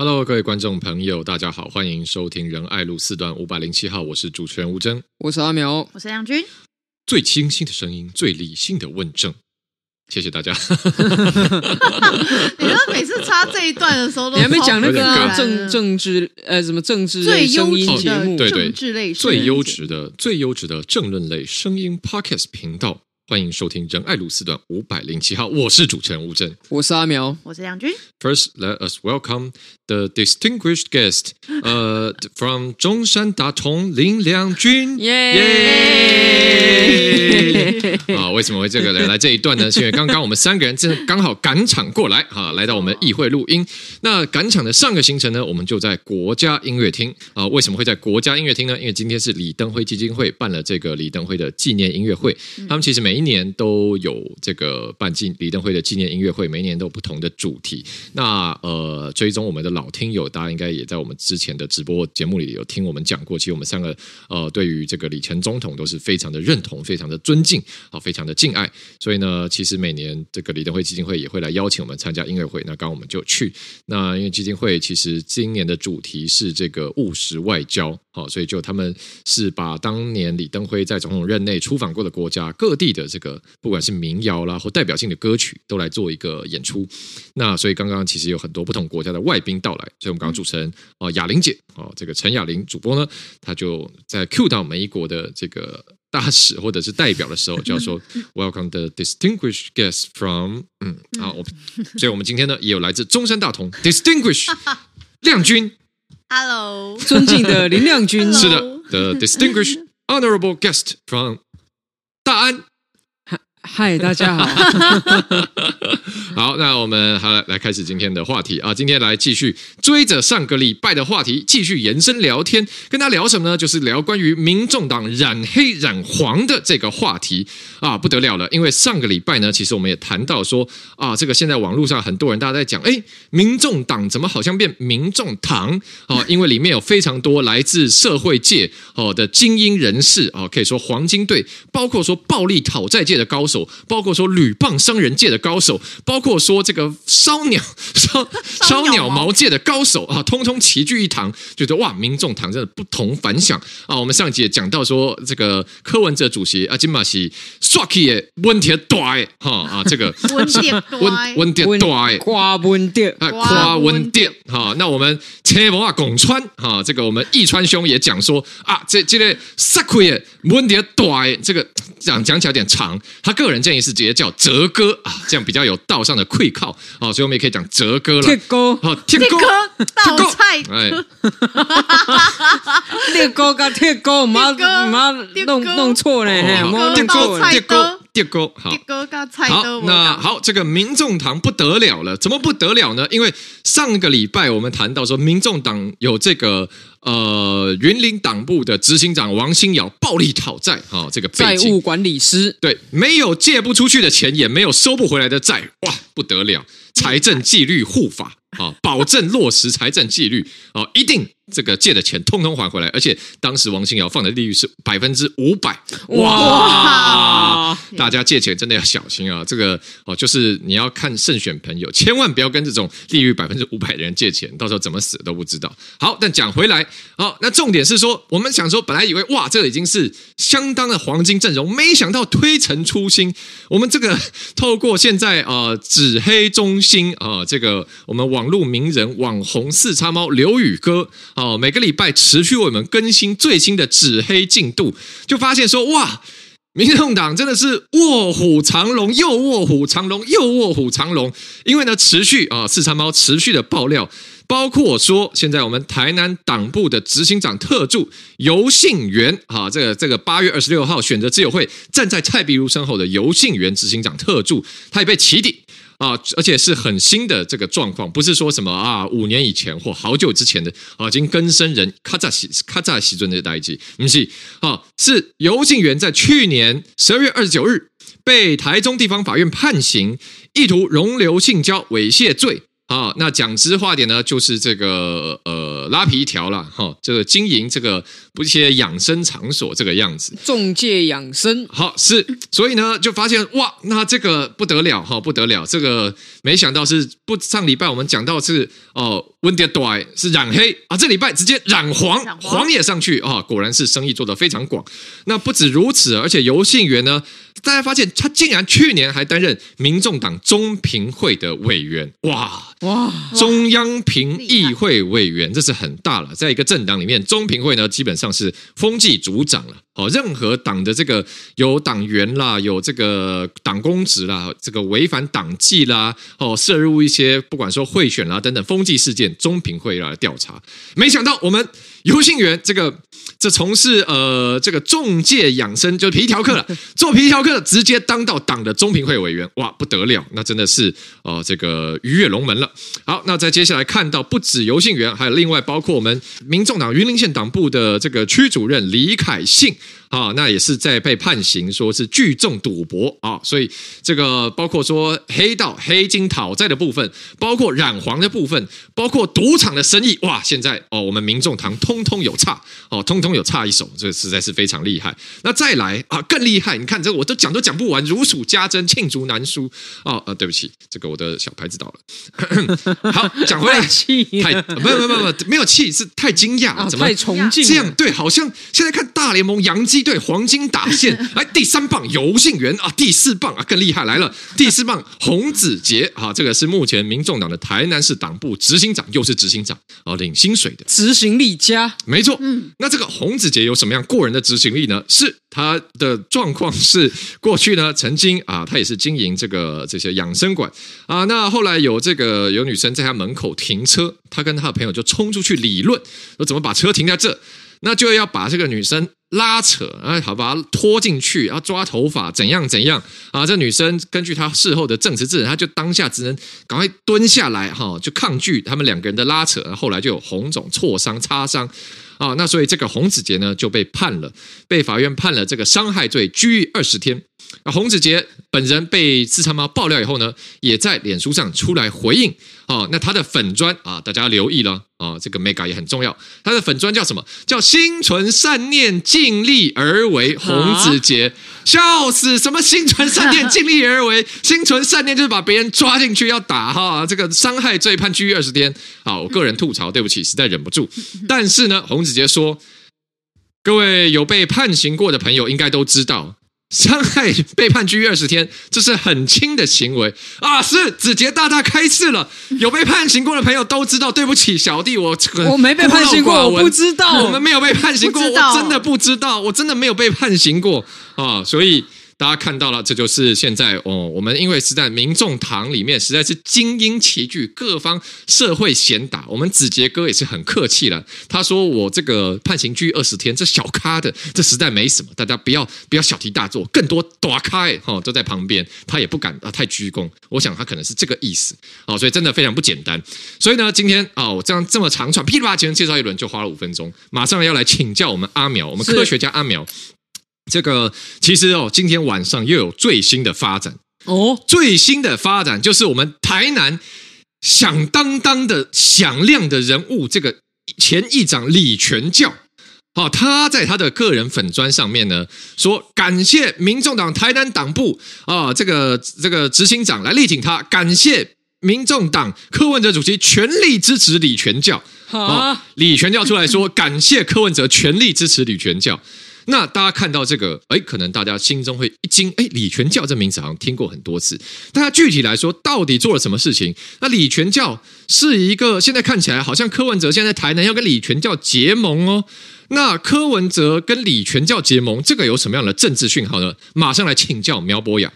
Hello，各位观众朋友，大家好，欢迎收听仁爱路四段五百零七号，我是主持人吴峥，我是阿苗，我是杨君，最清新的声音，最理性的问政，谢谢大家。你知道每次插这一段的时候都，你还没讲那个、啊、政政政治呃什么政治最优质节目，对对，最优质的的最优质的政论类声音 Podcast 频道。欢迎收听仁爱路四段五百零七号，我是主持人吴正，我是阿苗，我是梁军。First, let us welcome the distinguished guest, uh, from 中山大同林良军，耶耶！啊，为什么会这个来 来这一段呢？是因为刚刚我们三个人正刚好赶场过来，哈，来到我们议会录音。那赶场的上个行程呢，我们就在国家音乐厅啊。为什么会在国家音乐厅呢？因为今天是李登辉基金会办了这个李登辉的纪念音乐会，他们其实每一年都有这个办纪李登辉的纪念音乐会，每一年都有不同的主题。那呃，追踪我们的老听友，大家应该也在我们之前的直播节目里有听我们讲过。其实我们三个呃，对于这个李前总统都是非常的认同、非常的尊敬、好，非常的敬爱。所以呢，其实每年这个李登辉基金会也会来邀请我们参加音乐会。那刚刚我们就去。那因为基金会其实今年的主题是这个务实外交，好，所以就他们是把当年李登辉在总统任内出访过的国家各地的。这个不管是民谣啦或代表性的歌曲，都来做一个演出。那所以刚刚其实有很多不同国家的外宾到来，所以我们刚刚主持人啊雅玲姐哦这个陈雅玲主播呢，她就在 cue 到每一国的这个大使或者是代表的时候，就要说 Welcome the distinguished guests from 嗯好，我所以我们今天呢也有来自中山大同 distinguished 亮君，Hello，尊敬的林亮君，是的，the distinguished honorable guest from 大安。嗨，大家好。好，那我们好来来开始今天的话题啊。今天来继续追着上个礼拜的话题继续延伸聊天，跟他聊什么呢？就是聊关于民众党染黑染黄的这个话题啊，不得了了。因为上个礼拜呢，其实我们也谈到说啊，这个现在网络上很多人大家在讲，哎，民众党怎么好像变民众糖啊？因为里面有非常多来自社会界哦的精英人士啊，可以说黄金队，包括说暴力讨债界的高手。包括说铝棒商人界的高手，包括说这个烧鸟 烧 烧鸟毛界的高手啊，通通齐聚一堂，觉得哇，民众堂真的不同凡响啊！我们上集也讲到说，这个柯文哲主席啊，金马西帅气的温铁大哈啊，这个 温铁温温铁大夸温铁啊夸温铁哈。那我们车模啊拱川哈，这个我们易川兄也讲说啊，这这个帅气的温铁大这个讲讲起来有点长，他个人建议是直接叫哲哥啊，这样比较有道上的愧靠哦，所以我们也可以讲哲哥了。铁哥，好，铁哥，道菜，哎，铁哥跟铁哥，唔好唔好弄弄错了，铁哥，铁哥，铁哥，好，铁哥跟菜好，那好，这个民众党不得了了，怎么不得了呢？因为上个礼拜我们谈到说，民众党有这个。呃，云林党部的执行长王新尧暴力讨债，哈、哦，这个债务管理师，对，没有借不出去的钱，也没有收不回来的债，哇，不得了，财政纪律护法，啊、哦，保证落实财政纪律，啊、哦，一定。这个借的钱通通还回来，而且当时王新尧放的利率是百分之五百，哇！大家借钱真的要小心啊！这个哦，就是你要看慎选朋友，千万不要跟这种利率百分之五百的人借钱，到时候怎么死都不知道。好，但讲回来，好，那重点是说，我们想说，本来以为哇，这个已经是相当的黄金阵容，没想到推陈出新。我们这个透过现在啊，纸、呃、黑中心啊、呃，这个我们网网络名人网红四叉猫刘宇哥。哦，每个礼拜持续为我们更新最新的纸黑进度，就发现说哇，民众党真的是卧虎藏龙，又卧虎藏龙，又卧虎藏龙。因为呢，持续啊，四叉猫持续的爆料，包括说现在我们台南党部的执行长特助游信元啊，这个这个八月二十六号选择自由会站在蔡壁如身后的游信元执行长特助，他也被起底。啊，而且是很新的这个状况，不是说什么啊五年以前或好久之前的啊，已经更生人卡扎西卡扎西尊的代际，不是啊，是游信元在去年十二月二十九日被台中地方法院判刑，意图容留性交猥亵罪啊。那讲直话点呢，就是这个呃。拉皮条了哈，这个经营这个不一些养生场所这个样子，中介养生，好是，所以呢就发现哇，那这个不得了哈，不得了，这个没想到是不上礼拜我们讲到是哦，温迪多是染黑啊，这礼拜直接染黄，染黄，黄也上去啊，果然是生意做得非常广。那不止如此，而且游信源呢，大家发现他竟然去年还担任民众党中评会的委员，哇哇，中央评议会委员，这是很大了，在一个政党里面，中评会呢基本上是风纪组长了。哦，任何党的这个有党员啦，有这个党公职啦，这个违反党纪啦，哦，涉入一些不管说贿选啦等等风纪事件，中评会要来调查。没想到我们游信源这个这从事呃这个中介养生就是皮条客了，做皮条客直接当到党的中评会委员，哇，不得了，那真的是呃这个鱼跃龙门了。好，那在接下来看到不止游信源，还有另外包括我们民众党云林县党部的这个区主任李凯信。啊，那也是在被判刑，说是聚众赌博啊，所以这个包括说黑道黑金讨债的部分，包括染黄的部分，包括赌场的生意，哇，现在哦，我们民众党通通通有差哦，通通有差一手，这实在是非常厉害。那再来啊，更厉害，你看这个我都讲都讲不完，如数家珍，罄竹难书哦。呃，对不起，这个我的小牌子倒了。好，讲回来，太没有没有没有没有气，是太惊讶了，怎么太崇敬这样？对，好像现在看大联盟洋基。队黄金打线，哎第三棒游信源啊，第四棒啊更厉害来了，第四棒洪子杰啊，这个是目前民众党的台南市党部执行长，又是执行长啊，领薪水的执行力佳，没错。嗯，那这个洪子杰有什么样过人的执行力呢？是他的状况是过去呢 曾经啊，他也是经营这个这些养生馆啊，那后来有这个有女生在他门口停车，他跟他的朋友就冲出去理论，说怎么把车停在这。那就要把这个女生拉扯，啊，好把她拖进去，然后抓头发，怎样怎样啊？这女生根据她事后的证词证，她就当下只能赶快蹲下来，哈，就抗拒他们两个人的拉扯。后来就有红肿、挫伤、擦伤啊。那所以这个洪子杰呢就被判了，被法院判了这个伤害罪，拘役二十天。啊，洪子杰本人被四川猫爆料以后呢，也在脸书上出来回应。哦，那他的粉砖啊，大家要留意了啊，这个 mega 也很重要。他的粉砖叫什么？叫心存善念，尽力而为。洪子杰，笑死！什么心存善念，尽力而为？心存善念就是把别人抓进去要打哈，这个伤害罪判拘役二十天。好，我个人吐槽，对不起，实在忍不住。但是呢，洪子杰说，各位有被判刑过的朋友应该都知道。伤害被判拘役二十天，这是很轻的行为啊！是子杰大大开示了，有被判刑过的朋友都知道。对不起，小弟，我我没被判刑过，我不知道。我们没有被判刑过，我真的不知道，我真的没有被判刑过啊！所以。大家看到了，这就是现在哦。我们因为是在民众堂里面，实在是精英齐聚，各方社会贤达。我们子杰哥也是很客气了，他说：“我这个判刑拘二十天，这小咖的，这实在没什么。大家不要不要小题大做，更多大咖哈、哦、都在旁边，他也不敢啊太鞠躬。我想他可能是这个意思哦，所以真的非常不简单。所以呢，今天啊，我、这样这么长 串噼里啪啦介绍一轮，就花了五分钟，马上要来请教我们阿苗，我们科学家阿苗。”这个其实哦，今天晚上又有最新的发展哦。最新的发展就是我们台南响当当的响亮的人物，这个前议长李全教，好，他在他的个人粉砖上面呢说，感谢民众党台南党部啊，这个这个执行长来力挺他，感谢民众党柯文哲主席全力支持李全教。啊，李全教出来说，感谢柯文哲全力支持李全教。那大家看到这个，哎，可能大家心中会一惊，哎，李全教这名字好像听过很多次。但他具体来说，到底做了什么事情？那李全教是一个现在看起来好像柯文哲现在台南要跟李全教结盟哦。那柯文哲跟李全教结盟，这个有什么样的政治讯号呢？马上来请教苗博雅。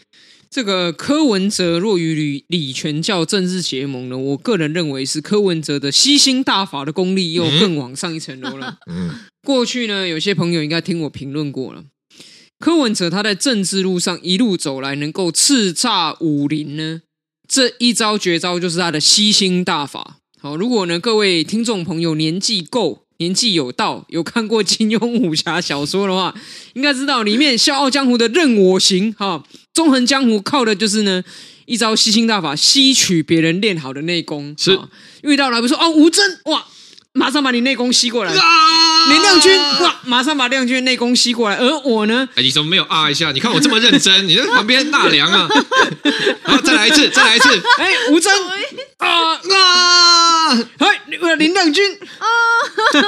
这个柯文哲若与李李全教政治结盟呢？我个人认为是柯文哲的吸星大法的功力又更往上一层楼了。嗯，过去呢，有些朋友应该听我评论过了。柯文哲他在政治路上一路走来，能够叱咤武林呢，这一招绝招就是他的吸星大法。好，如果呢各位听众朋友年纪够。年纪有道，有看过金庸武侠小说的话，应该知道里面《笑傲江湖》的任我行，哈，纵横江湖靠的就是呢一招吸星大法，吸取别人练好的内功。是，遇到来不说哦，吴峥哇，马上把你内功吸过来。啊！林亮君哇，马上把亮君的内功吸过来。而我呢？哎，你怎么没有啊一下？你看我这么认真，你在 旁边纳凉啊！然后再来一次，再来一次。哎，吴峥啊啊！哎，林亮君啊！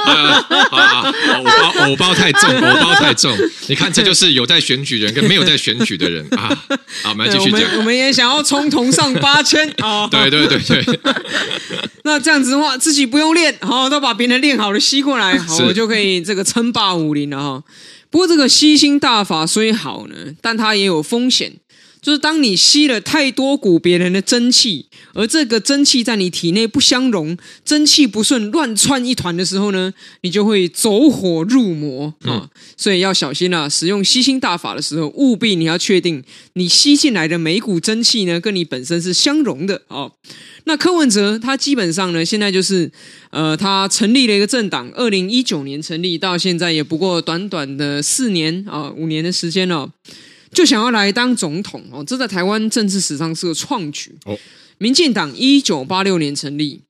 啊啊！偶包偶包太重，偶包太重。你看，这就是有在选举人跟没有在选举的人啊！好，我们来继续讲。我们也想要冲铜上八千啊！对对对对。那这样子的话，自己不用练，好，都把别人练好了吸过来，好，我就可以这个称霸武林了哈。不过这个吸星大法虽好呢，但它也有风险，就是当你吸了太多股别人的真气，而这个真气在你体内不相容，真气不顺，乱窜一团的时候呢，你就会走火入魔啊。嗯、所以要小心啊，使用吸星大法的时候，务必你要确定你吸进来的每一股真气呢，跟你本身是相容的啊。那柯文哲他基本上呢，现在就是，呃，他成立了一个政党，二零一九年成立，到现在也不过短短的四年啊，五年的时间了，就想要来当总统哦，这在台湾政治史上是个创举哦。民进党一九八六年成立，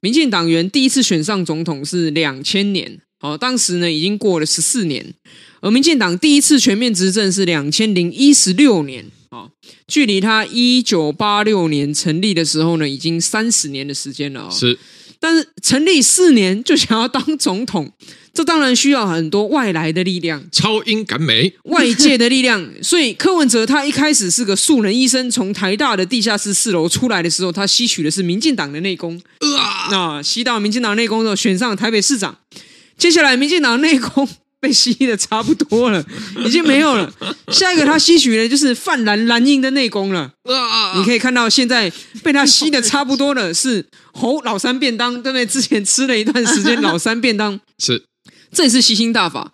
民进党员第一次选上总统是两千年，哦，当时呢已经过了十四年，而民进党第一次全面执政是两千零一十六年。哦，距离他一九八六年成立的时候呢，已经三十年的时间了哦。是，但是成立四年就想要当总统，这当然需要很多外来的力量，超英赶美，外界的力量。所以柯文哲他一开始是个素人医生，从台大的地下室四楼出来的时候，他吸取的是民进党的内功。啊，那吸到民进党内功之后，选上了台北市长。接下来，民进党内功。被吸的差不多了，已经没有了。下一个他吸取的就是泛蓝蓝营的内功了。你可以看到，现在被他吸的差不多了，是侯老三便当，对不对？之前吃了一段时间老三便当，是，这也是吸星大法。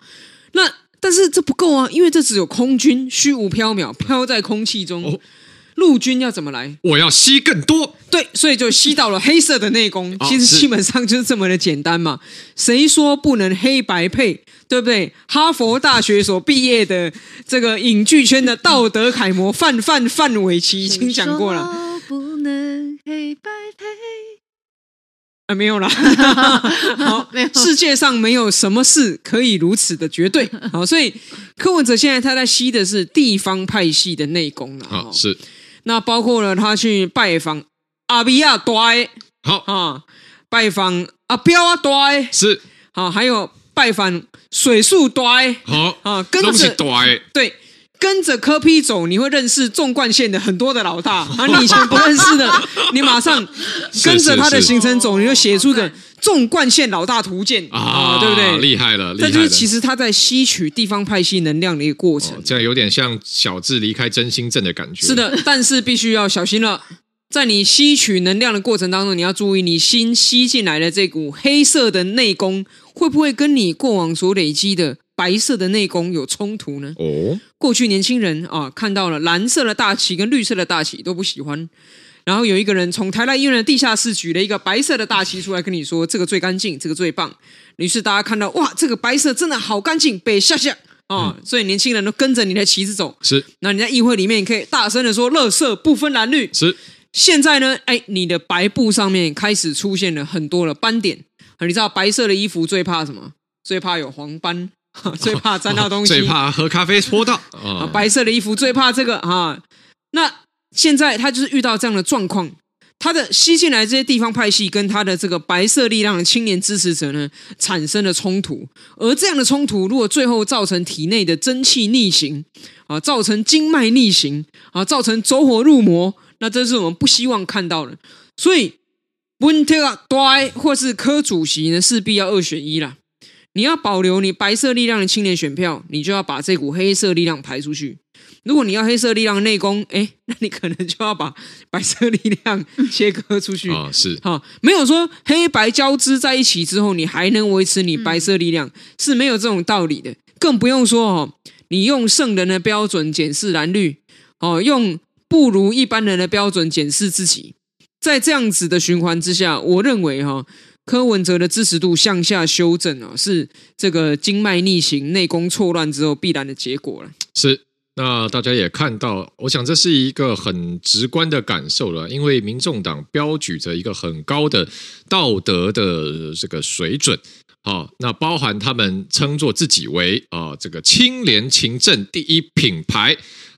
那但是这不够啊，因为这只有空军，虚无缥缈，飘在空气中。哦陆军要怎么来？我要吸更多，对，所以就吸到了黑色的内功。其实基本上就是这么的简单嘛。谁说不能黑白配？对不对？哈佛大学所毕业的这个影剧圈的道德楷模范范范玮琪已经讲过了，不能黑白配。啊，没有啦。好，世界上没有什么事可以如此的绝对。好，所以柯文哲现在他在吸的是地方派系的内功了。好，是。那包括了他去拜访阿比亚多埃，好啊，拜访阿彪阿多埃是好，还有拜访水树多埃，好啊，跟着对，跟着柯批走，你会认识纵贯线的很多的老大啊，你以前不认识的，你马上跟着他的行程走，你就写出个。纵贯线老大图鉴啊，对不对？厉害了，厉害了！这就是其实他在吸取地方派系能量的一个过程，这样有点像小智离开真心镇的感觉。是的，但是必须要小心了，在你吸取能量的过程当中，你要注意，你新吸进来的这股黑色的内功，会不会跟你过往所累积的白色的内功有冲突呢？哦，过去年轻人啊，看到了蓝色的大旗跟绿色的大旗都不喜欢。然后有一个人从台大医院的地下室举了一个白色的大旗出来，跟你说这个最干净，这个最棒。于是大家看到哇，这个白色真的好干净，被下下啊！嗯、所以年轻人都跟着你的旗子走。是，那你在议会里面可以大声的说，乐色不分蓝绿。是，现在呢，哎，你的白布上面开始出现了很多的斑点。你知道白色的衣服最怕什么？最怕有黄斑，最怕沾到东西，最怕喝咖啡泼到。啊，白色的衣服最怕这个啊，那。现在他就是遇到这样的状况，他的吸进来这些地方派系跟他的这个白色力量的青年支持者呢，产生了冲突，而这样的冲突如果最后造成体内的真气逆行啊，造成经脉逆行啊，造成走火入魔，那这是我们不希望看到的。所以温特多或是柯主席呢，势必要二选一啦。你要保留你白色力量的青年选票，你就要把这股黑色力量排出去。如果你要黑色力量内功，哎，那你可能就要把白色力量切割出去啊。是，好，没有说黑白交织在一起之后，你还能维持你白色力量，是没有这种道理的。更不用说哦，你用圣人的标准检视蓝绿，哦，用不如一般人的标准检视自己，在这样子的循环之下，我认为哈，柯文哲的支持度向下修正啊，是这个经脉逆行、内功错乱之后必然的结果了。是。那大家也看到，我想这是一个很直观的感受了，因为民众党标举着一个很高的道德的这个水准，好，那包含他们称作自己为啊这个清廉勤政第一品牌。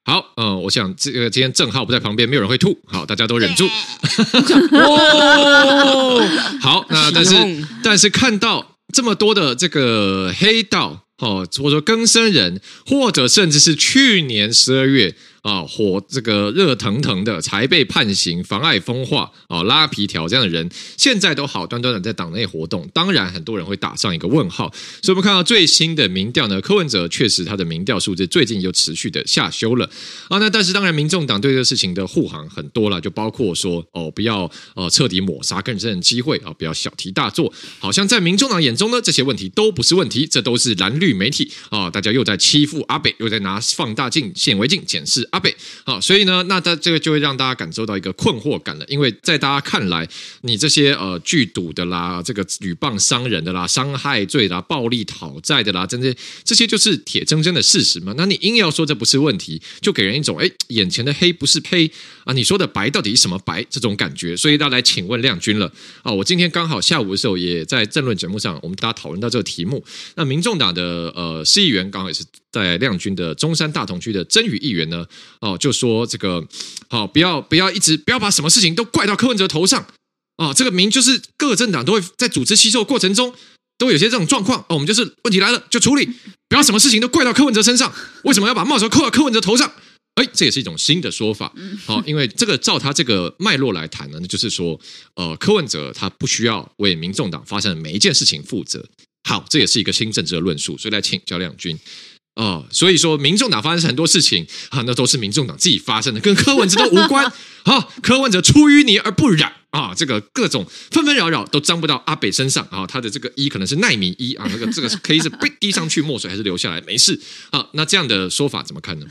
好，嗯，我想这个今天郑浩不在旁边，没有人会吐，好，大家都忍住。哦，好，那但是但是看到这么多的这个黑道。哦，或者说更生人，或者甚至是去年十二月。啊，火这个热腾腾的才被判刑，妨碍风化啊，拉皮条这样的人，现在都好端端的在党内活动，当然很多人会打上一个问号。所以我们看到最新的民调呢，柯文哲确实他的民调数字最近又持续的下修了啊。那但是当然，民众党对这个事情的护航很多了，就包括说哦，不要呃彻底抹杀更生人机会啊，不要小题大做。好像在民众党眼中呢，这些问题都不是问题，这都是蓝绿媒体啊，大家又在欺负阿北，又在拿放大镜、显微镜检视。阿北，好，所以呢，那他这个就会让大家感受到一个困惑感了，因为在大家看来，你这些呃剧赌的啦，这个女棒伤人的啦，伤害罪啦，暴力讨债的啦，这些这些就是铁铮铮的事实嘛。那你硬要说这不是问题，就给人一种哎，眼前的黑不是黑啊，你说的白到底是什么白这种感觉。所以要来请问亮君了啊，我今天刚好下午的时候也在政论节目上，我们大家讨论到这个题目。那民众党的呃市议员刚好也是。在亮君的中山大同区的曾宇议员呢，哦，就说这个好，不要不要一直不要把什么事情都怪到柯文哲头上啊，这个民就是各政党都会在组织吸收过程中都有些这种状况哦，我们就是问题来了就处理，不要什么事情都怪到柯文哲身上，为什么要把帽子扣到柯文哲头上？哎，这也是一种新的说法，好，因为这个照他这个脉络来谈呢，那就是说，呃，柯文哲他不需要为民众党发生的每一件事情负责，好，这也是一个新政治的论述，所以来请教亮君。哦，所以说，民众党发生很多事情啊，那都是民众党自己发生的，跟柯文哲都无关。好，柯文哲出淤泥而不染啊，这个各种纷纷扰扰都沾不到阿北身上啊。他的这个一可能是奈米一啊，那个这个可以是被滴上去，墨水还是流下来，没事啊。那这样的说法怎么看呢？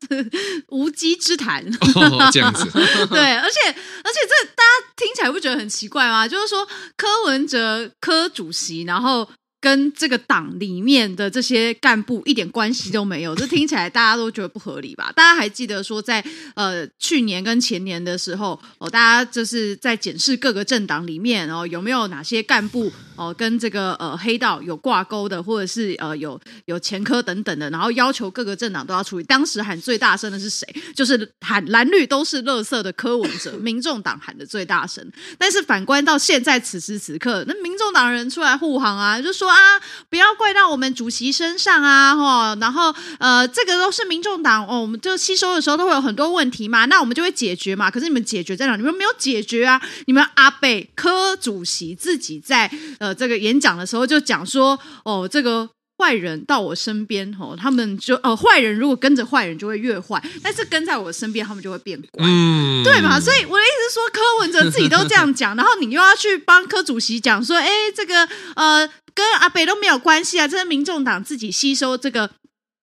无稽之谈。哦，这样子。对，而且而且这大家听起来不觉得很奇怪吗？就是说柯文哲柯主席，然后。跟这个党里面的这些干部一点关系都没有，这听起来大家都觉得不合理吧？大家还记得说在，呃去年跟前年的时候，哦，大家就是在检视各个政党里面哦有没有哪些干部哦跟这个呃黑道有挂钩的，或者是呃有有前科等等的，然后要求各个政党都要处理。当时喊最大声的是谁？就是喊蓝绿都是垃圾的柯文哲，民众党喊的最大声。但是反观到现在此时此刻，那民众党人出来护航啊，就说。啊！不要怪到我们主席身上啊！哈，然后呃，这个都是民众党哦，我们就吸收的时候都会有很多问题嘛，那我们就会解决嘛。可是你们解决在哪？你们没有解决啊！你们阿贝科主席自己在呃这个演讲的时候就讲说，哦，这个坏人到我身边哦，他们就呃坏人如果跟着坏人就会越坏，但是跟在我身边他们就会变乖，嗯，对嘛？所以我的意思是说，柯文哲自己都这样讲，然后你又要去帮柯主席讲说，哎，这个呃。跟阿北都没有关系啊！这是民众党自己吸收这个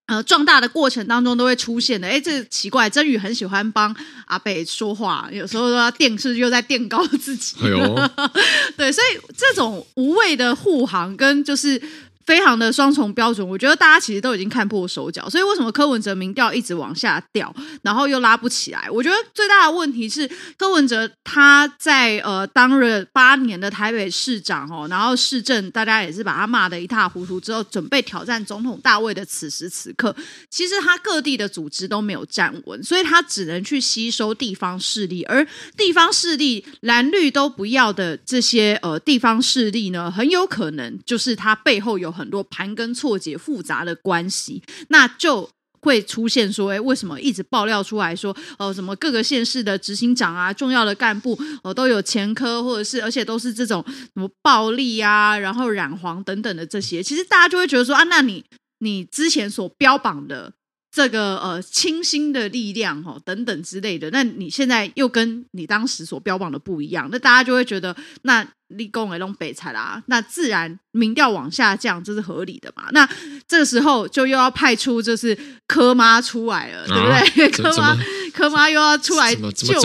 呃壮大的过程当中都会出现的。哎，这奇怪，曾宇很喜欢帮阿北说话，有时候他电视又在垫高自己。哎呦，对，所以这种无谓的护航跟就是。非常的双重标准，我觉得大家其实都已经看破手脚，所以为什么柯文哲民调一直往下掉，然后又拉不起来？我觉得最大的问题是柯文哲他在呃当了八年的台北市长哦，然后市政大家也是把他骂得一塌糊涂，之后准备挑战总统大位的此时此刻，其实他各地的组织都没有站稳，所以他只能去吸收地方势力，而地方势力蓝绿都不要的这些呃地方势力呢，很有可能就是他背后有。很多盘根错节、复杂的关系，那就会出现说：哎，为什么一直爆料出来说，哦、什么各个县市的执行长啊、重要的干部哦、都有前科，或者是而且都是这种什么暴力啊，然后染黄等等的这些，其实大家就会觉得说：啊，那你你之前所标榜的这个呃清新的力量哈、哦、等等之类的，那你现在又跟你当时所标榜的不一样，那大家就会觉得那。立功为弄北菜啦，那自然民调往下降，这是合理的嘛？那这个时候就又要派出就是柯妈出来了，啊、对不对？柯妈柯妈又要出来救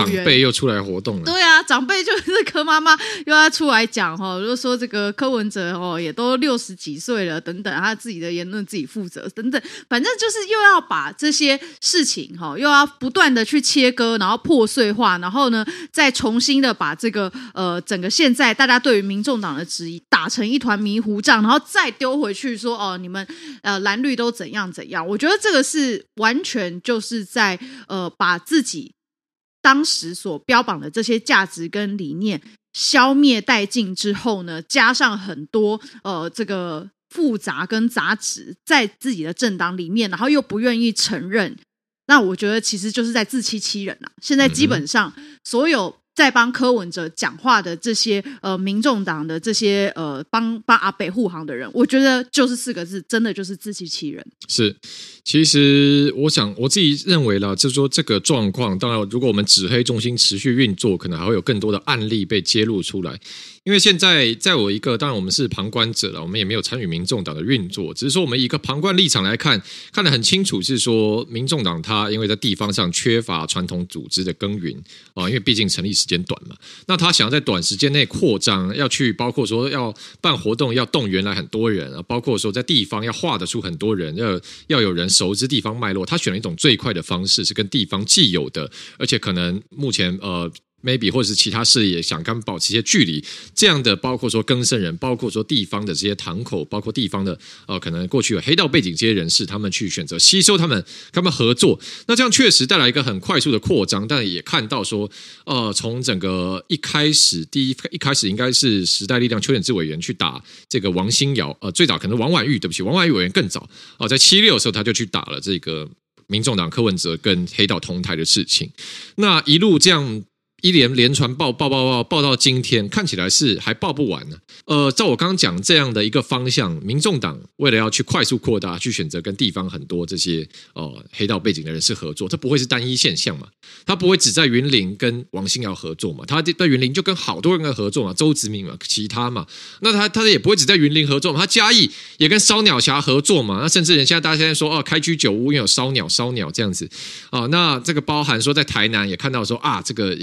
援，长辈又出来活动了。对啊，长辈就是柯妈妈又要出来讲哈，就说这个柯文哲哦也都六十几岁了，等等，他自己的言论自己负责等等，反正就是又要把这些事情哈，又要不断的去切割，然后破碎化，然后呢再重新的把这个呃整个现在大家对于民众党的质疑打成一团迷糊仗，然后再丢回去说哦你们呃蓝绿都怎样怎样，我觉得这个是完全就是在呃把自己。当时所标榜的这些价值跟理念消灭殆尽之后呢，加上很多呃这个复杂跟杂质在自己的政党里面，然后又不愿意承认，那我觉得其实就是在自欺欺人了。现在基本上所有。在帮柯文哲讲话的这些呃，民众党的这些呃，帮帮阿北护航的人，我觉得就是四个字，真的就是自欺欺人。是，其实我想我自己认为啦，就是说这个状况，当然如果我们指黑中心持续运作，可能还会有更多的案例被揭露出来。因为现在在我一个，当然我们是旁观者了，我们也没有参与民众党的运作，只是说我们一个旁观立场来看，看得很清楚，是说民众党它因为在地方上缺乏传统组织的耕耘啊，因为毕竟成立时间短嘛，那他想要在短时间内扩张，要去包括说要办活动，要动员来很多人啊，包括说在地方要画得出很多人，要要有人熟知地方脉络，他选了一种最快的方式，是跟地方既有的，而且可能目前呃。Maybe 或者是其他势力想跟保持一些距离，这样的包括说更生人，包括说地方的这些堂口，包括地方的呃可能过去有黑道背景这些人士，他们去选择吸收他们，跟他们合作，那这样确实带来一个很快速的扩张，但也看到说呃从整个一开始第一一开始应该是时代力量邱显智委员去打这个王新尧，呃最早可能王婉玉，对不起，王婉玉委员更早哦、在七六的时候他就去打了这个民众党柯文哲跟黑道同台的事情，那一路这样。一连连传报报报报报到今天，看起来是还报不完呢。呃，照我刚刚讲这样的一个方向，民众党为了要去快速扩大，去选择跟地方很多这些呃黑道背景的人士合作，这不会是单一现象嘛？他不会只在云林跟王兴尧合作嘛？他在云林就跟好多人的合作嘛，周子明嘛，其他嘛，那他他也不会只在云林合作嘛？他嘉义也跟烧鸟侠合作嘛？那甚至人现在大家现在说哦，开居酒屋因为有烧鸟烧鸟这样子啊、那这个包含说在台南也看到说啊这个。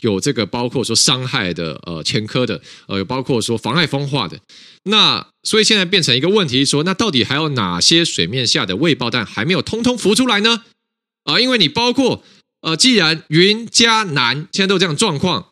有这个包括说伤害的呃前科的呃，有包括说妨碍风化的，那所以现在变成一个问题说，那到底还有哪些水面下的未爆弹还没有通通浮出来呢？啊、因为你包括呃，既然云嘉南现在都有这样状况，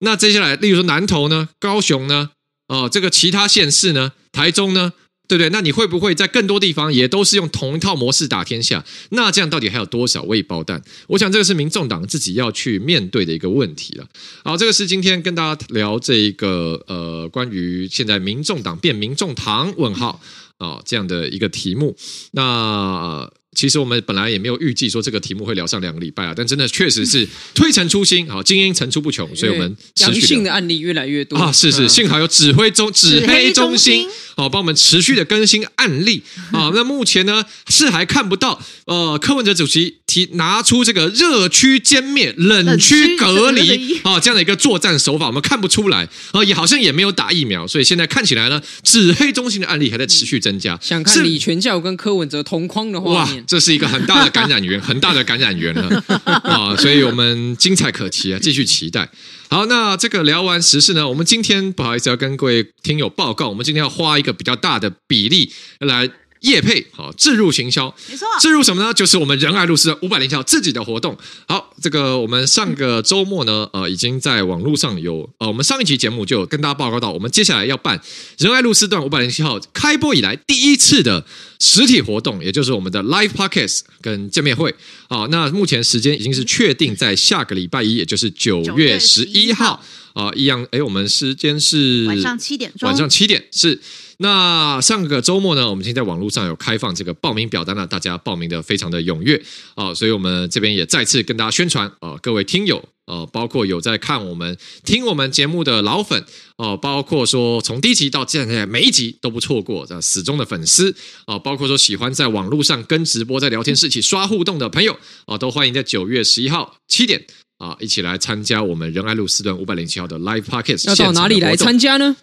那接下来例如说南投呢、高雄呢、哦、呃，这个其他县市呢、台中呢？对不对？那你会不会在更多地方也都是用同一套模式打天下？那这样到底还有多少未爆弹？我想这个是民众党自己要去面对的一个问题了。好，这个是今天跟大家聊这一个呃，关于现在民众党变民众堂问号啊这样的一个题目。那。呃其实我们本来也没有预计说这个题目会聊上两个礼拜啊，但真的确实是 推陈出新，好，精英层出不穷，所以我们阳性的案例越来越多啊，是是，幸好有指挥中指挥中心，好，帮我们持续的更新案例 啊。那目前呢是还看不到呃柯文哲主席提拿出这个热区歼灭、冷区隔离啊这样的一个作战手法，我们看不出来啊，也好像也没有打疫苗，所以现在看起来呢，指黑中心的案例还在持续增加。想看李全教跟柯文哲同框的画面。这是一个很大的感染源，很大的感染源了啊！所以我们精彩可期啊，继续期待。好，那这个聊完时事呢，我们今天不好意思要跟各位听友报告，我们今天要花一个比较大的比例来。业配好，置入行销，没错，置入什么呢？就是我们仁爱路四段五百零七号自己的活动。好，这个我们上个周末呢，呃，已经在网络上有，呃，我们上一期节目就有跟大家报告到，我们接下来要办仁爱路四段五百零七号开播以来第一次的实体活动，也就是我们的 Live Podcast 跟见面会。好，那目前时间已经是确定在下个礼拜一，也就是九月十一号。啊，一样，哎，我们时间是晚上七点钟，晚上七点是。那上个周末呢，我们现在网络上有开放这个报名表单了，大家报名的非常的踊跃啊，所以我们这边也再次跟大家宣传啊，各位听友啊，包括有在看我们听我们节目的老粉啊，包括说从第一集到现在每一集都不错过的死忠的粉丝啊，包括说喜欢在网络上跟直播在聊天室一起刷互动的朋友啊，都欢迎在九月十一号七点啊，一起来参加我们仁爱路四段五百零七号的 Live Podcast。要到哪里来参加呢？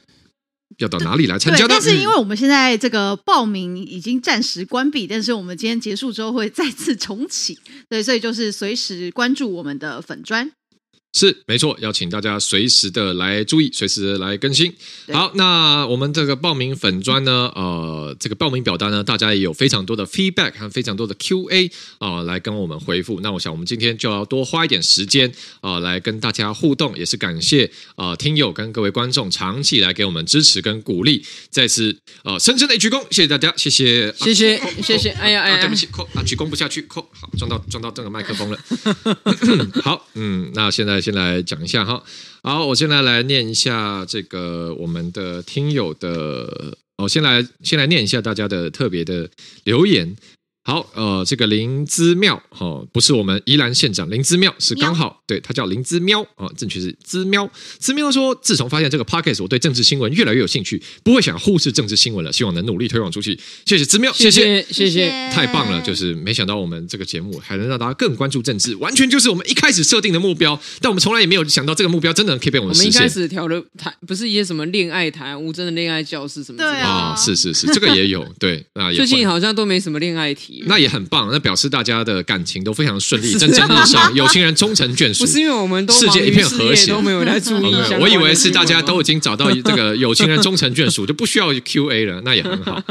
要到哪里来参加但是因为我们现在这个报名已经暂时关闭，但是我们今天结束之后会再次重启，对，所以就是随时关注我们的粉专。是没错，要请大家随时的来注意，随时来更新。好，那我们这个报名粉砖呢，呃，这个报名表单呢，大家也有非常多的 feedback 和非常多的 QA 啊、呃，来跟我们回复。那我想我们今天就要多花一点时间啊、呃，来跟大家互动，也是感谢啊、呃、听友跟各位观众长期以来给我们支持跟鼓励，再次呃深深的一鞠躬，谢谢大家，谢谢，谢谢，啊、谢谢。哎呀哎呀，对不起，扣啊，鞠躬不下去，扣，好，撞到撞到这个麦克风了。好，嗯，那现在。先来讲一下哈，好，我现在来念一下这个我们的听友的，哦，先来先来念一下大家的特别的留言。好，呃，这个林姿妙，哈、哦，不是我们宜兰县长林姿妙，是刚好，对，他叫林芝喵，啊、哦，正确是芝喵。芝喵说，自从发现这个 podcast，我对政治新闻越来越有兴趣，不会想忽视政治新闻了，希望能努力推广出去。谢谢芝喵，谢谢，谢谢，太棒了，就是没想到我们这个节目还能让大家更关注政治，完全就是我们一开始设定的目标，但我们从来也没有想到这个目标真的可以被我们实现。我们一开始调的台不是一些什么恋爱台，无真的恋爱教室什么的对啊、哦，是是是，这个也有，对啊，最近好像都没什么恋爱题。那也很棒，那表示大家的感情都非常顺利，蒸蒸日上，有情人终成眷属。不是因为我们都世界一片和谐，都没有在注意、嗯。我以为是大家都已经找到这个有情人终成眷属，就不需要 Q A 了，那也很好。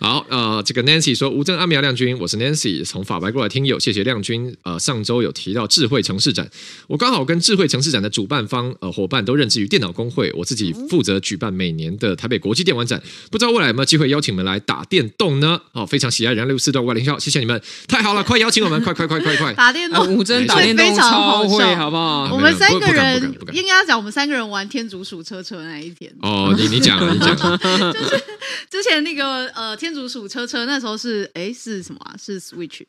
好，呃，这个 Nancy 说：“吴正阿苗亮君，我是 Nancy，从法白过来听友，谢谢亮君。呃，上周有提到智慧城市展，我刚好跟智慧城市展的主办方呃伙伴都任职于电脑工会，我自己负责举办每年的台北国际电玩展，不知道未来有没有机会邀请你们来打电动呢？哦，非常喜爱燃六四段外凌霄，谢谢你们。”太好了，快邀请我们，快快快快快！打电动，吴真打电动超会，好不好？我们三个人应该要讲我们三个人玩天竺鼠车车那一天。哦，你你讲，你讲，就是之前那个呃天竺鼠车车那时候是哎是什么啊？是 Switch。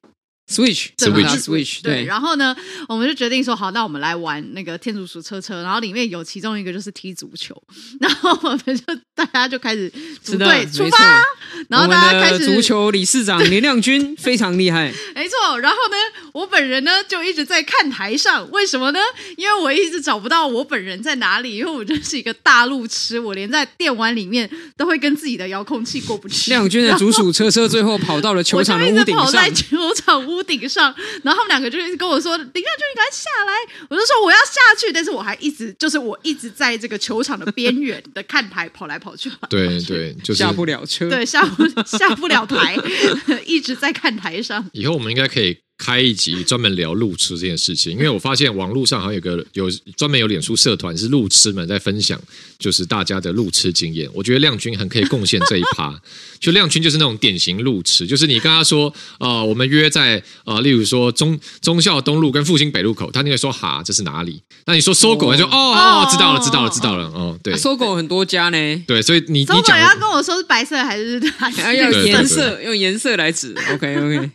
Switch，Switch，对，然后呢，我们就决定说，好，那我们来玩那个天竺鼠车车，然后里面有其中一个就是踢足球，然后我们就大家就开始组队出发，然后大家开始足球理事长林亮君 非常厉害，没错，然后呢，我本人呢就一直在看台上，为什么呢？因为我一直找不到我本人在哪里，因为我就是一个大路痴，我连在电玩里面都会跟自己的遥控器过不去。亮君的竹鼠车车最后跑到了球场的屋顶上，跑在球场屋。屋顶上，然后他们两个就一直跟我说：“林亮君，你赶快下来！”我就说：“我要下去。”但是我还一直就是我一直在这个球场的边缘的看台跑来跑去。对对，就是下不了车，对，下不 下不了台，一直在看台上。以后我们应该可以。开一集专门聊路痴这件事情，因为我发现网络上好像有个有专门有脸书社团是路痴们在分享，就是大家的路痴经验。我觉得亮君很可以贡献这一趴，就亮君就是那种典型路痴，就是你跟他说，呃，我们约在呃，例如说中中孝东路跟复兴北路口，他那个说哈，这是哪里？那你说搜狗，他就哦哦，知道了，知道了，知道了，哦，对，搜狗很多家呢，对，所以你搜狗要跟我说是白色还是还要颜色，用颜色来指，OK OK，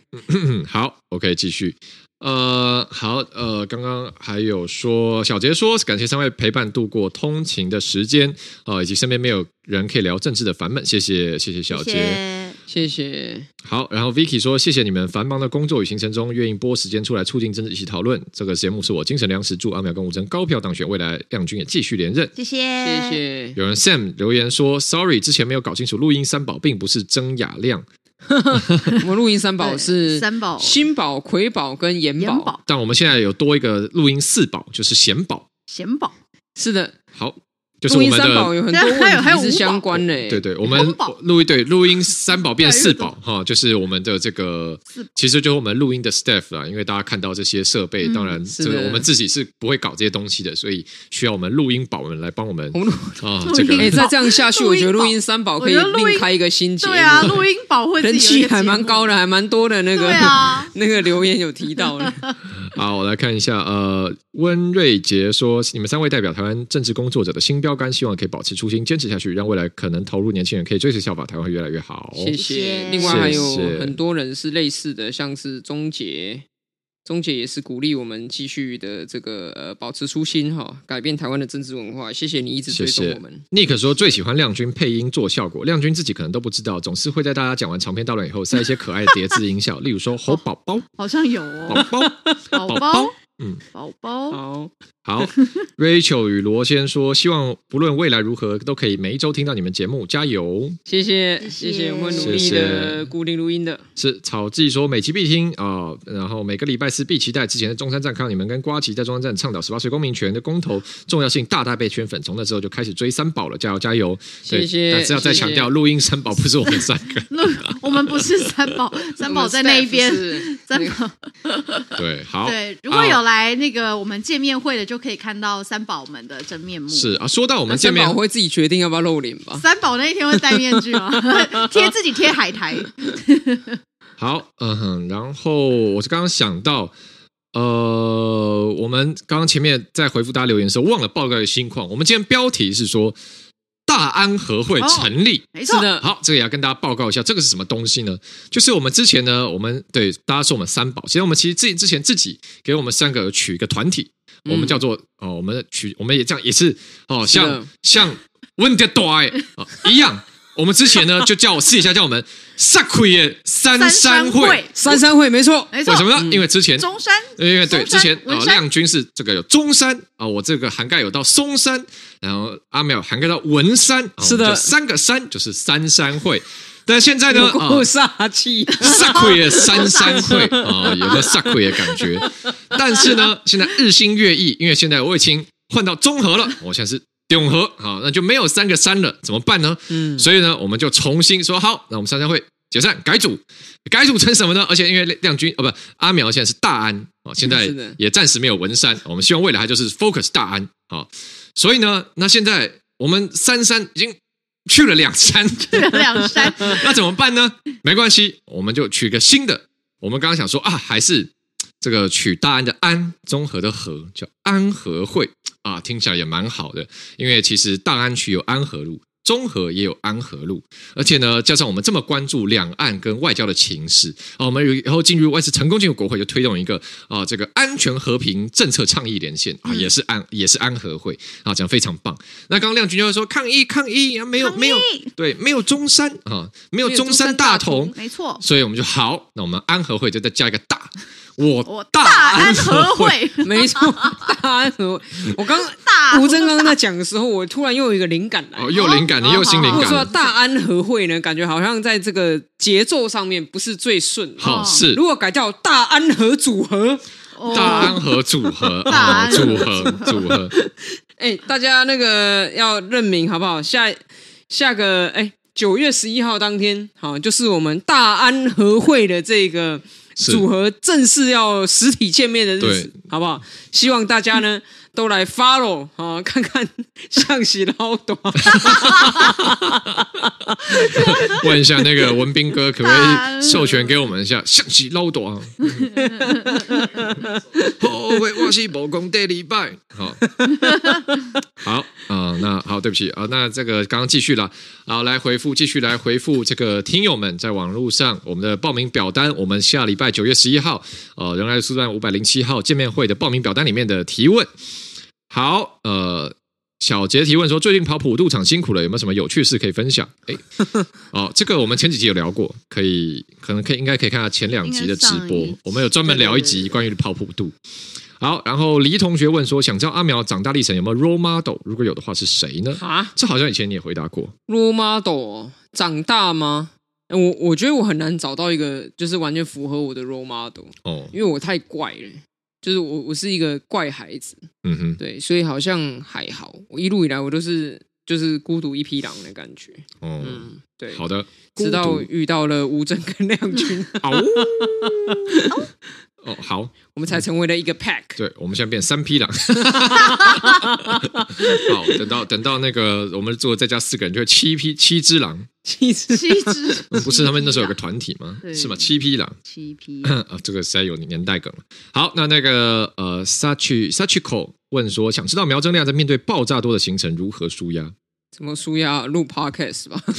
好，OK。继续，呃，好，呃，刚刚还有说，小杰说感谢三位陪伴度过通勤的时间，呃，以及身边没有人可以聊政治的烦闷，谢谢，谢谢小杰，谢谢。好，然后 Vicky 说，谢谢你们繁忙的工作与行程中愿意拨时间出来促进政治一起讨论，这个节目是我精神粮食，祝阿苗跟吴征高票当选，未来亮君也继续连任，谢谢，谢谢。有人 Sam 留言说，Sorry，之前没有搞清楚，录音三宝并不是曾雅亮。我们录音三宝是三宝，鑫宝、魁宝跟盐宝，但我们现在有多一个录音四宝，就是贤宝。贤宝。是的，好。就是我们的有很多问题是相关的，对对，我们录音对录音三宝变四宝哈，就是我们的这个，其实就是我们录音的 staff 啦。因为大家看到这些设备，当然这个我们自己是不会搞这些东西的，所以需要我们录音宝们来帮我们啊。这个哎，再这样下去，我觉得录音三宝可以另开一个新节目。对啊，录音宝会 人气还蛮高的，还蛮多的那个 那个留言有提到的。好，我来看一下。呃，温瑞杰说：“你们三位代表台湾政治工作者的新标杆，希望可以保持初心，坚持下去，让未来可能投入年轻人可以追随效法，台湾会越来越好。”谢谢。另外还有很多人是类似的，像是钟杰。钟杰也是鼓励我们继续的这个呃保持初心哈，改变台湾的政治文化。谢谢你一直追踪我们。Nick 说最喜欢亮君配音做效果，亮君自己可能都不知道，总是会在大家讲完长篇大论以后塞一些可爱的叠字音效，例如说“猴宝宝”，好像有哦，宝宝，宝宝，嗯，宝宝好，好，Rachel 与罗先说，希望不论未来如何，都可以每一周听到你们节目，加油！谢谢谢谢我会努力的固定录音的。是草记说每期必听啊、哦，然后每个礼拜四必期待。之前的中山站看到你们跟瓜吉在中山站倡导十八岁公民权的公投重要性，大大被圈粉。从那之后就开始追三宝了，加油加油！谢谢。但是要再强调，录音三宝不是我们三个，录我们不是三宝，三宝在那一边。三宝 对，好对，如果有来那个我们见面会的，就可以看到三宝们的真面目。是啊，说到我们见面，我会自己决定要不要露脸吧？三宝那一天会戴面具吗？贴自己贴海苔。好，嗯哼，然后我是刚刚想到，呃，我们刚刚前面在回复大家留言的时候，忘了报告一个新况。我们今天标题是说大安和会成立，哦、没错的。好，这个也要跟大家报告一下，这个是什么东西呢？就是我们之前呢，我们对大家说我们三宝，其实我们其实自己之前自己给我们三个取一个团体，嗯、我们叫做哦，我们取，我们也这样也是哦，像像温德多哎一样。我们之前呢，就叫我试一下，叫我们萨奎耶三山会，三山会没错，没错。为什么呢？因为之前中山，因为对之前啊，亮君是这个有中山啊，我这个涵盖有到松山，然后阿苗涵盖到文山，是的，三个山就是三山会。但现在呢，不煞气，煞鬼的三山会啊，有个萨奎耶的感觉。但是呢，现在日新月异，因为现在我已经换到中和了，我现在是。永和好，那就没有三个山了，怎么办呢？嗯，所以呢，我们就重新说好，那我们三山会解散改组，改组成什么呢？而且因为亮君哦不，阿苗现在是大安哦，现在也暂时没有文山，我们希望未来还就是 focus 大安好，所以呢，那现在我们三山已经去了两山，去了两山，那怎么办呢？没关系，我们就取个新的。我们刚刚想说啊，还是这个取大安的安，综合的和，叫安和会。啊，听起来也蛮好的，因为其实大安区有安和路，中和也有安和路，而且呢，加上我们这么关注两岸跟外交的情势，啊，我们以后进入外事成功进入国会，就推动一个啊，这个安全和平政策倡议连线啊，也是安也是安和会啊，讲非常棒。那刚刚亮君就会说抗议抗议啊，没有没有对，没有中山啊，没有中山大同，没错，所以我们就好，那我们安和会就再加一个大。我大安和会，没错，大安和会。我刚 刚吴峥刚刚在讲的时候，我突然又有一个灵感来，哦，又灵感，你又新灵感。我说大安和会呢，感觉好像在这个节奏上面不是最顺。好，是。如果改叫大安和组合，大安和组合，大组合组合。哎，大家那个要认明好不好？下下个哎，九月十一号当天，好，就是我们大安和会的这个。组合正式要实体见面的日子，好不好？希望大家呢都来 follow 啊，看看象棋老短。问一下那个文斌哥，可不可以授权给我们一下象棋老大？后会 我是无讲第礼拜，好，好啊、呃，那好，对不起啊、呃，那这个刚刚继续了，好，来回复，继续来回复这个听友们在网络上我们的报名表单，我们下礼拜九月十一号，呃，仁爱书站五百零七号见面会的报名表单里面的提问。好，呃，小杰提问说，最近跑普渡场辛苦了，有没有什么有趣事可以分享？哎，哦，这个我们前几集有聊过，可以，可能可以，应该可以看下前两集的直播，我们有专门聊一集关于跑普渡。好，然后黎同学问说，想知道阿苗长大历程有没有 role model？如果有的话，是谁呢？啊，这好像以前你也回答过。role model 长大吗？我我觉得我很难找到一个就是完全符合我的 role model 哦，因为我太怪了。就是我，我是一个怪孩子，嗯哼，对，所以好像还好。我一路以来，我都是就是孤独一匹狼的感觉。哦，嗯，对，好的。直到遇到了吴峥跟亮君，哦，哦，好，我们才成为了一个 pack。对，我们现在变三匹狼。好，等到等到那个我们做再加四个人，就会七匹七只狼。七只七只，不是他们那时候有个团体吗？是吗？七匹狼，七匹 啊，这个实在有年代梗了。好，那那个呃，Sachi Sachiko 问说，想知道苗增亮在面对爆炸多的行程如何舒压？怎么舒压？录 Podcast 吧。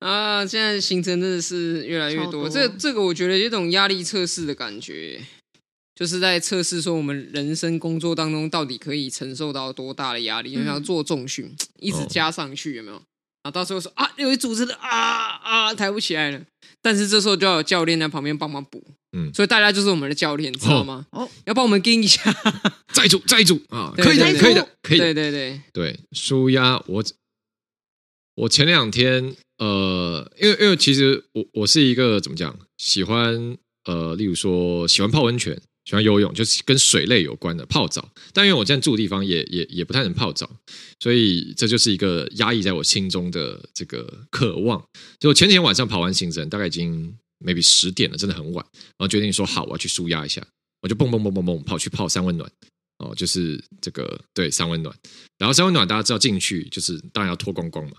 啊，现在行程真的是越来越多，多这这个我觉得有一种压力测试的感觉。就是在测试说，我们人生工作当中到底可以承受到多大的压力？因为要做重训，一直加上去，有没有？然后到时候说啊，有一组织的啊啊抬不起来了，但是这时候就要有教练在旁边帮忙补。嗯，所以大家就是我们的教练，知道吗？哦，要帮我们盯一下，再一组，再一组啊，可以的，可以的，可以。对对对对，舒压。我我前两天呃，因为因为其实我我是一个怎么讲，喜欢呃，例如说喜欢泡温泉。喜欢游泳，就是跟水类有关的泡澡。但因为我现在住的地方也也也不太能泡澡，所以这就是一个压抑在我心中的这个渴望。就前天晚上跑完行程，大概已经 maybe 十点了，真的很晚。然后决定说好，我要去舒压一下，我就蹦蹦蹦蹦蹦跑去泡三温暖。哦，就是这个对三温暖。然后三温暖大家知道进去就是当然要脱光光嘛。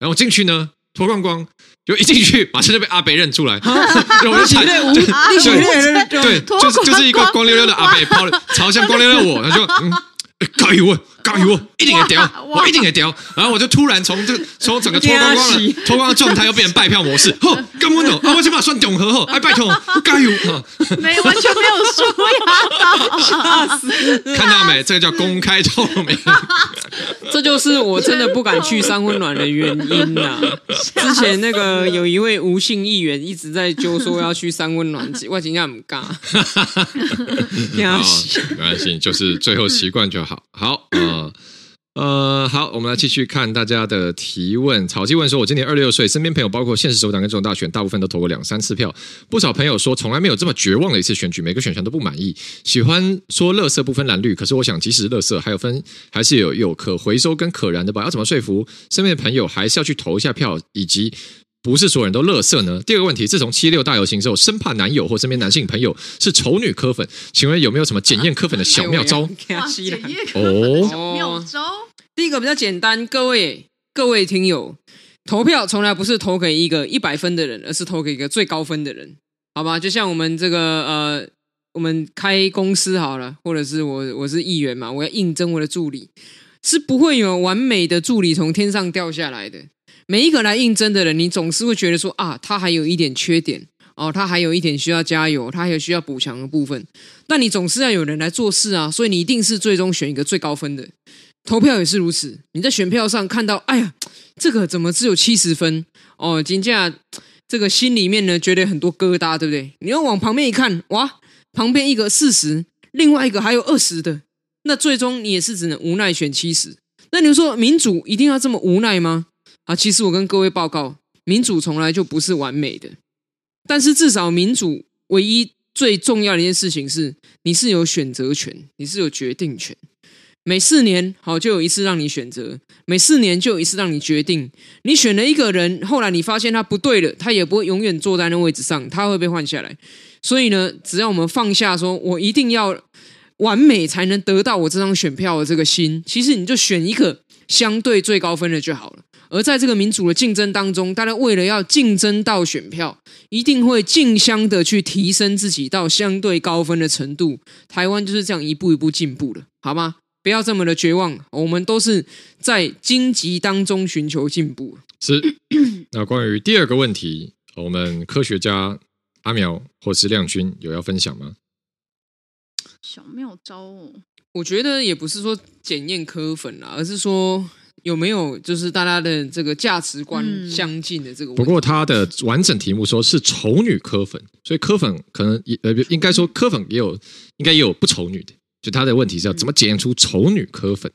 然后进去呢。脱光光，就一进去，马上就被阿北认出来。我就惨，对对，就是就是一个光溜溜的阿北，跑朝向光溜溜的我，他就嗯，加油，加油，一定会掉，我一定会掉。然后我就突然从这从整个脱光光的脱光的状态，又变成拜票模式。吼，干嘛呢？啊，我先把算总和后，哎，拜托，加油啊！没完全没有输呀，吓死！看到没？这个叫公开透明。这就是我真的不敢去三温暖的原因呐、啊。之前那个有一位吴姓议员一直在揪说要去三温暖，我今天很尬。没关系，就是最后习惯就好。好，呃。呃，好，我们来继续看大家的提问。草鸡问说：“我今年二十六岁，身边朋友包括现实首长跟总统大选，大部分都投过两三次票。不少朋友说，从来没有这么绝望的一次选举，每个选项都不满意。喜欢说，垃圾不分蓝绿。可是，我想，即使垃圾还有分，还是有有可回收跟可燃的吧？要怎么说服身边的朋友，还是要去投一下票？以及，不是所有人都乐色呢？第二个问题，自从七六大游行之后，生怕男友或身边男性朋友是丑女科粉，请问有没有什么检验科粉的小妙招？哦，妙招。”第一个比较简单，各位各位听友，投票从来不是投给一个一百分的人，而是投给一个最高分的人，好吧？就像我们这个呃，我们开公司好了，或者是我我是议员嘛，我要应征我的助理，是不会有完美的助理从天上掉下来的。每一个来应征的人，你总是会觉得说啊，他还有一点缺点哦，他还有一点需要加油，他还有需要补强的部分。但你总是要有人来做事啊，所以你一定是最终选一个最高分的。投票也是如此，你在选票上看到，哎呀，这个怎么只有七十分？哦，金价这个心里面呢，觉得很多疙瘩，对不对？你要往旁边一看，哇，旁边一个四十，另外一个还有二十的，那最终你也是只能无奈选七十。那你说民主一定要这么无奈吗？啊，其实我跟各位报告，民主从来就不是完美的，但是至少民主唯一最重要的一件事情是，你是有选择权，你是有决定权。每四年，好，就有一次让你选择；每四年就有一次让你决定。你选了一个人，后来你发现他不对了，他也不会永远坐在那位置上，他会被换下来。所以呢，只要我们放下说，我一定要完美才能得到我这张选票的这个心，其实你就选一个相对最高分的就好了。而在这个民主的竞争当中，大家为了要竞争到选票，一定会竞相的去提升自己到相对高分的程度。台湾就是这样一步一步进步的，好吗？不要这么的绝望，我们都是在荆棘当中寻求进步。是。那关于第二个问题，我们科学家阿苗或是亮君有要分享吗？小妙招哦，我觉得也不是说检验科粉啦，而是说有没有就是大家的这个价值观相近的这个。不过他的完整题目说是丑女科粉，所以科粉可能也呃应该说科粉也有应该也有不丑女的。就他的问题是要怎么检验出丑女科粉？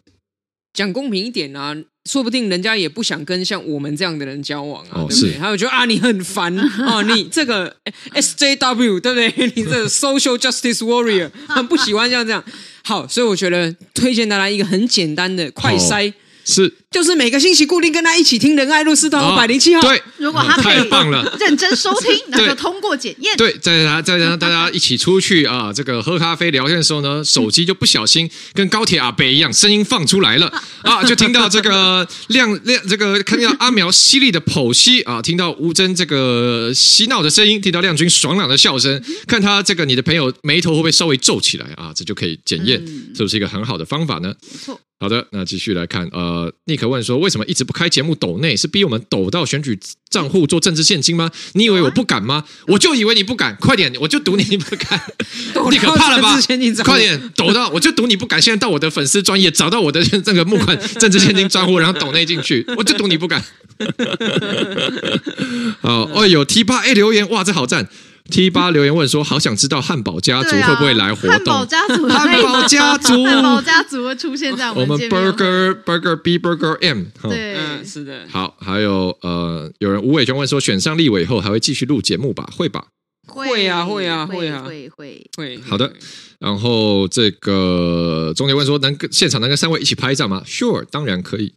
讲公平一点啊，说不定人家也不想跟像我们这样的人交往啊，哦、对不对？还有觉得啊，你很烦 啊，你这个 SJW 对不对？你这个 Social Justice Warrior 很不喜欢像这样。好，所以我觉得推荐大家一个很简单的快筛。哦是，就是每个星期固定跟他一起听仁爱路四段五百零七号。对，如果他可以太棒了，认真收听，那就通过检验。对，再让再让大家一起出去啊，这个喝咖啡聊天的时候呢，手机就不小心跟高铁阿北一样，声音放出来了 啊，就听到这个亮亮，这个看到阿苗犀利的剖析啊，听到吴真这个嬉闹的声音，听到亮君爽朗的笑声，看他这个你的朋友眉头会不会稍微皱起来啊？这就可以检验是不是一个很好的方法呢？没错。好的，那继续来看，呃，尼 Nick 问说：“为什么一直不开节目抖内？是逼我们抖到选举账户做政治献金吗？你以为我不敢吗？我就以为你不敢。快点，我就赌你你不敢。你可怕了吧？快点抖到，我就赌你不敢。现在到我的粉丝专业找到我的这个募款 政治献金账户，然后抖内进去，我就赌你不敢。好，哦，有 T 八 A 留言，哇，这好赞。” T 八留言问说：“好想知道汉堡家族会不会来活动？汉堡家族，汉堡家族，汉堡家族会出现在我们，我们 Burger Burger B Burger M。对，嗯，是的。好，还有呃，有人吴伟雄问说：选上立委以后还会继续录节目吧？会吧？会啊，会啊，会啊，会会会。好的。然后这个钟杰问说：能跟现场能跟三位一起拍照吗？Sure，当然可以。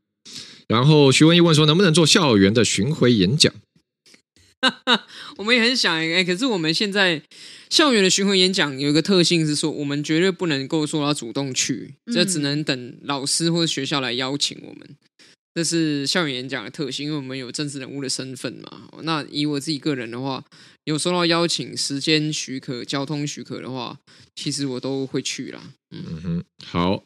然后徐文义问说：能不能做校园的巡回演讲？” 我们也很想哎，可是我们现在校园的巡回演讲有一个特性是说，我们绝对不能够说要主动去，这只能等老师或者学校来邀请我们。这是校园演讲的特性，因为我们有政治人物的身份嘛。那以我自己个人的话，有收到邀请、时间许可、交通许可的话，其实我都会去啦。嗯哼，好。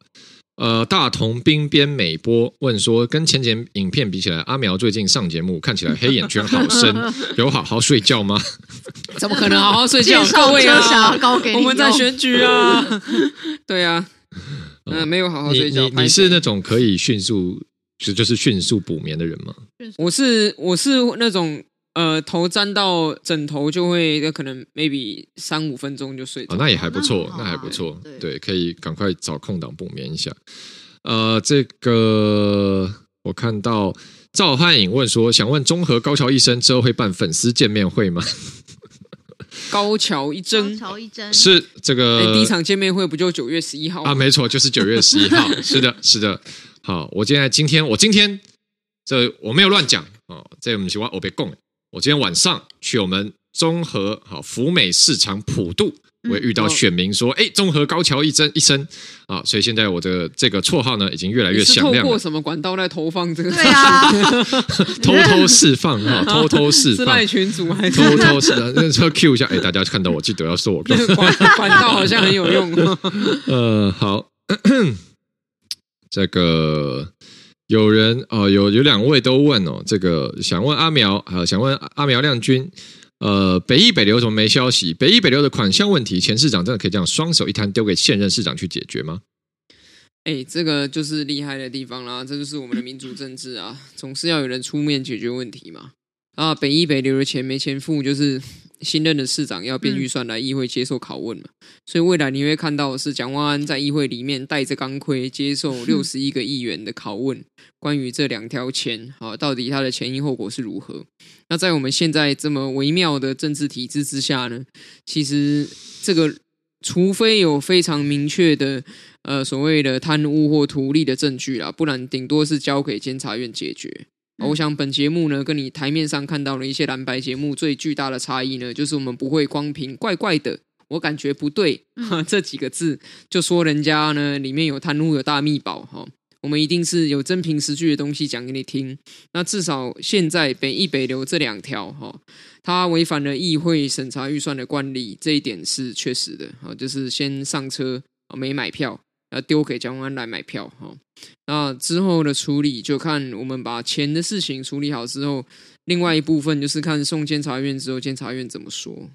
呃，大同冰边美波问说，跟前前影片比起来，阿苗最近上节目看起来黑眼圈好深，有好好睡觉吗？怎么可能好好睡觉？各位啊，我们在选举啊，对啊，嗯、呃，没有好好睡觉。你你，你是那种可以迅速就就是迅速补眠的人吗？我是我是那种。呃，头沾到枕头就会，可能 maybe 三五分钟就睡着。哦，那也还不错，那还不错，对，对，可以赶快找空档补眠一下。呃，这个我看到赵汉颖问说，想问中和高桥一生之后会办粉丝见面会吗？高桥一生，高桥一生是这个、欸、第一场见面会不就九月十一号啊？没错，就是九月十一号。是的，是的。好，我现在今天我今天这我没有乱讲哦，这我们喜欢我被供。我今天晚上去我们综合好福美市场普渡，我也遇到选民说：“哎、嗯，中和高桥一生一生啊！”所以现在我的这个绰号呢，已经越来越响亮。透过什么管道来投放这个？对啊，偷偷释放哈，偷偷释 放。是群主还是偷偷释放？那说 Q 一下，哎，大家看到我记得要说我管管道好像很有用。呃，好，这个。有人哦、有有两位都问哦，这个想问阿苗啊，想问阿苗亮君，呃，北一北流怎么没消息？北一北流的款项问题，前市长真的可以这样双手一摊丢给现任市长去解决吗？哎，这个就是厉害的地方啦，这就是我们的民主政治啊，总是要有人出面解决问题嘛。啊，北一北流的钱没钱付，就是。新任的市长要编预算来议会接受拷问嘛，嗯、所以未来你会看到是蒋万安在议会里面带着钢盔接受 六十一个议员的拷问，关于这两条钱啊，到底它的前因后果是如何？那在我们现在这么微妙的政治体制之下呢，其实这个除非有非常明确的呃所谓的贪污或图利的证据啦，不然顶多是交给监察院解决。我想本节目呢，跟你台面上看到的一些蓝白节目最巨大的差异呢，就是我们不会光凭怪怪的，我感觉不对这几个字就说人家呢里面有贪污有大秘宝哈。我们一定是有真凭实据的东西讲给你听。那至少现在北一北流这两条哈，它违反了议会审查预算的惯例，这一点是确实的啊，就是先上车没买票。要丢给蒋万来买票哈，那之后的处理就看我们把钱的事情处理好之后，另外一部分就是看送监察院之后，监察院怎么说。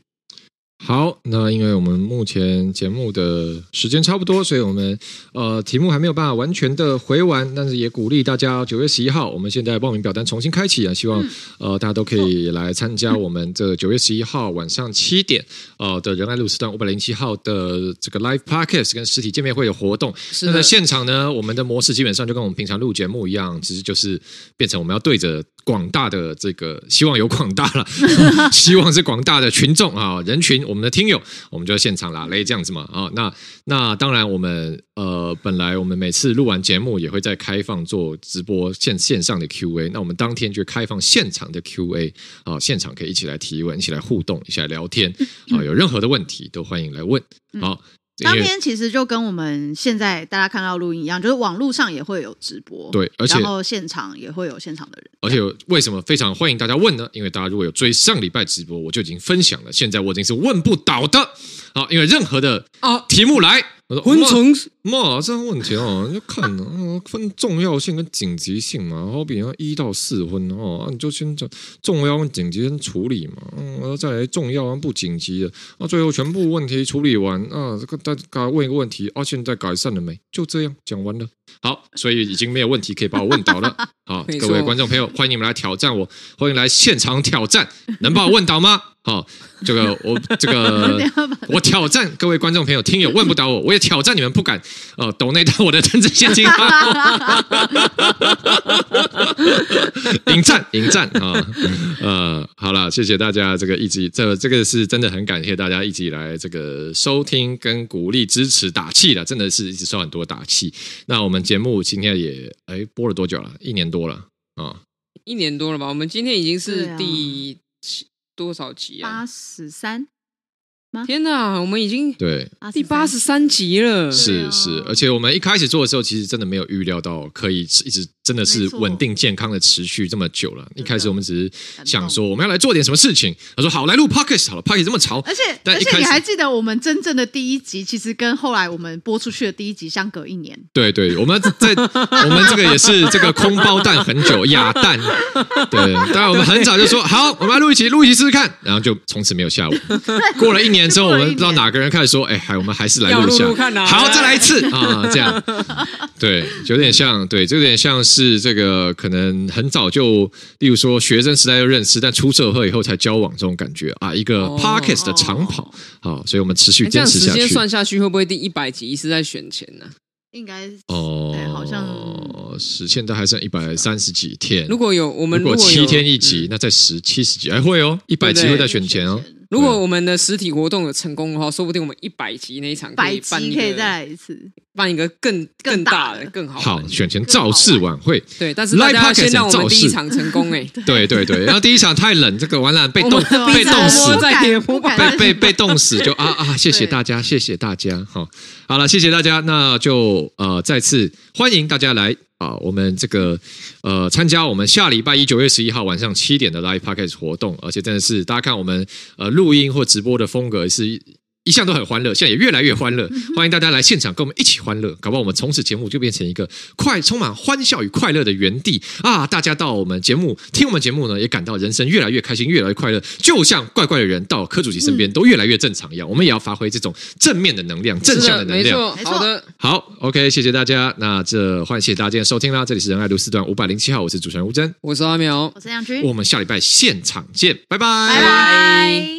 好，那因为我们目前节目的时间差不多，所以我们呃题目还没有办法完全的回完，但是也鼓励大家九月十一号，我们现在报名表单重新开启啊，希望呃大家都可以来参加我们这九月十一号晚上七点呃的仁爱路四段五百零七号的这个 Live Podcast 跟实体见面会的活动。是那在现场呢，我们的模式基本上就跟我们平常录节目一样，只是就是变成我们要对着广大的这个，希望有广大了，希望是广大的群众啊人群。我们的听友，我们就现场拉雷这样子嘛啊，那那当然，我们呃本来我们每次录完节目也会在开放做直播线线上的 Q&A，那我们当天就开放现场的 Q&A 啊，现场可以一起来提问，一起来互动，一起来聊天啊，有任何的问题都欢迎来问好。当天其实就跟我们现在大家看到录音一样，就是网络上也会有直播，对，而且然后现场也会有现场的人。而且为什么非常欢迎大家问呢？因为大家如果有追上礼拜直播，我就已经分享了。现在我已经是问不倒的好！因为任何的啊题目来，我说昆虫嘛，这样问题哦，你就看啊，分重要性跟紧急性嘛。好比要一到四分哦，你就先讲重要跟紧急先处理嘛，嗯，然后再来重要跟不紧急的，啊，最后全部问题处理完啊，这个大家问一个问题啊，现在改善了没？就这样讲完了。好，所以已经没有问题可以把我问倒了。好，各位观众朋友，欢迎你们来挑战我，欢迎来现场挑战，能把我问倒吗？好，这个我这个 我挑战各位观众朋友听友问不倒我，我也挑战你们不敢呃抖内到我的真正现金。迎战迎战啊！呃，好了，谢谢大家这个一直这个、这个是真的很感谢大家一直以来这个收听跟鼓励支持打气了，真的是一直受很多打气。那我们节目今天也哎播了多久了？一年多了啊，一年多了吧？我们今天已经是第七。多少集啊？八十三。天哪，我们已经对。第八十三集了。是是，而且我们一开始做的时候，其实真的没有预料到可以一直真的是稳定健康的持续这么久了。一开始我们只是想说我们要来做点什么事情。他说好，来录 Podcast 好了，Podcast 这么潮。而且而且你还记得我们真正的第一集，其实跟后来我们播出去的第一集相隔一年。对对，我们在 我们这个也是这个空包蛋很久，哑蛋。对，当然我们很早就说好，我们来录一集，录一集试试看，然后就从此没有下文。过了一年。之后，我们不知道哪个人开始说：“哎，还我们还是来录一下，好，再来一次啊！”这样，对，有点像，对，就有点像是这个，可能很早就，例如说学生时代就认识，但出社会以后才交往，这种感觉啊，一个 Podcast 的长跑，好，所以我们持续坚持下去。时间算下去，会不会第一百集是在选前呢？应该哦，好像是现在还剩一百三十几天。如果有我们如果七天一集，那在十七十集还会哦，一百集会在选前哦。如果我们的实体活动有成功的话，说不定我们一百集那一场可以办一个，可以再来一次，办一个更更大的、更好。好，选前造势晚会，对，但是大家先让我们第一场成功 哎。对对对，然后第一场太冷，这个完了被冻被冻死，被被被冻死就啊啊！谢谢大家，谢谢大家，好，好了，谢谢大家，那就呃再次欢迎大家来。啊，我们这个呃，参加我们下礼拜一九月十一号晚上七点的 Live Podcast 活动，而且真的是大家看我们呃录音或直播的风格是。一向都很欢乐，现在也越来越欢乐。欢迎大家来现场跟我们一起欢乐，搞不好我们从此节目就变成一个快充满欢笑与快乐的园地啊！大家到我们节目听我们节目呢，也感到人生越来越开心，越来越快乐，就像怪怪的人到柯主席身边都越来越正常一样。我们也要发挥这种正面的能量，正向的能量。没错，好的，好，OK，谢谢大家。那这欢迎谢谢大家今天收听啦，这里是仁爱路四段五百零七号，我是主持人吴真，我是阿苗，我是杨军，我们下礼拜现场见，拜拜，拜拜。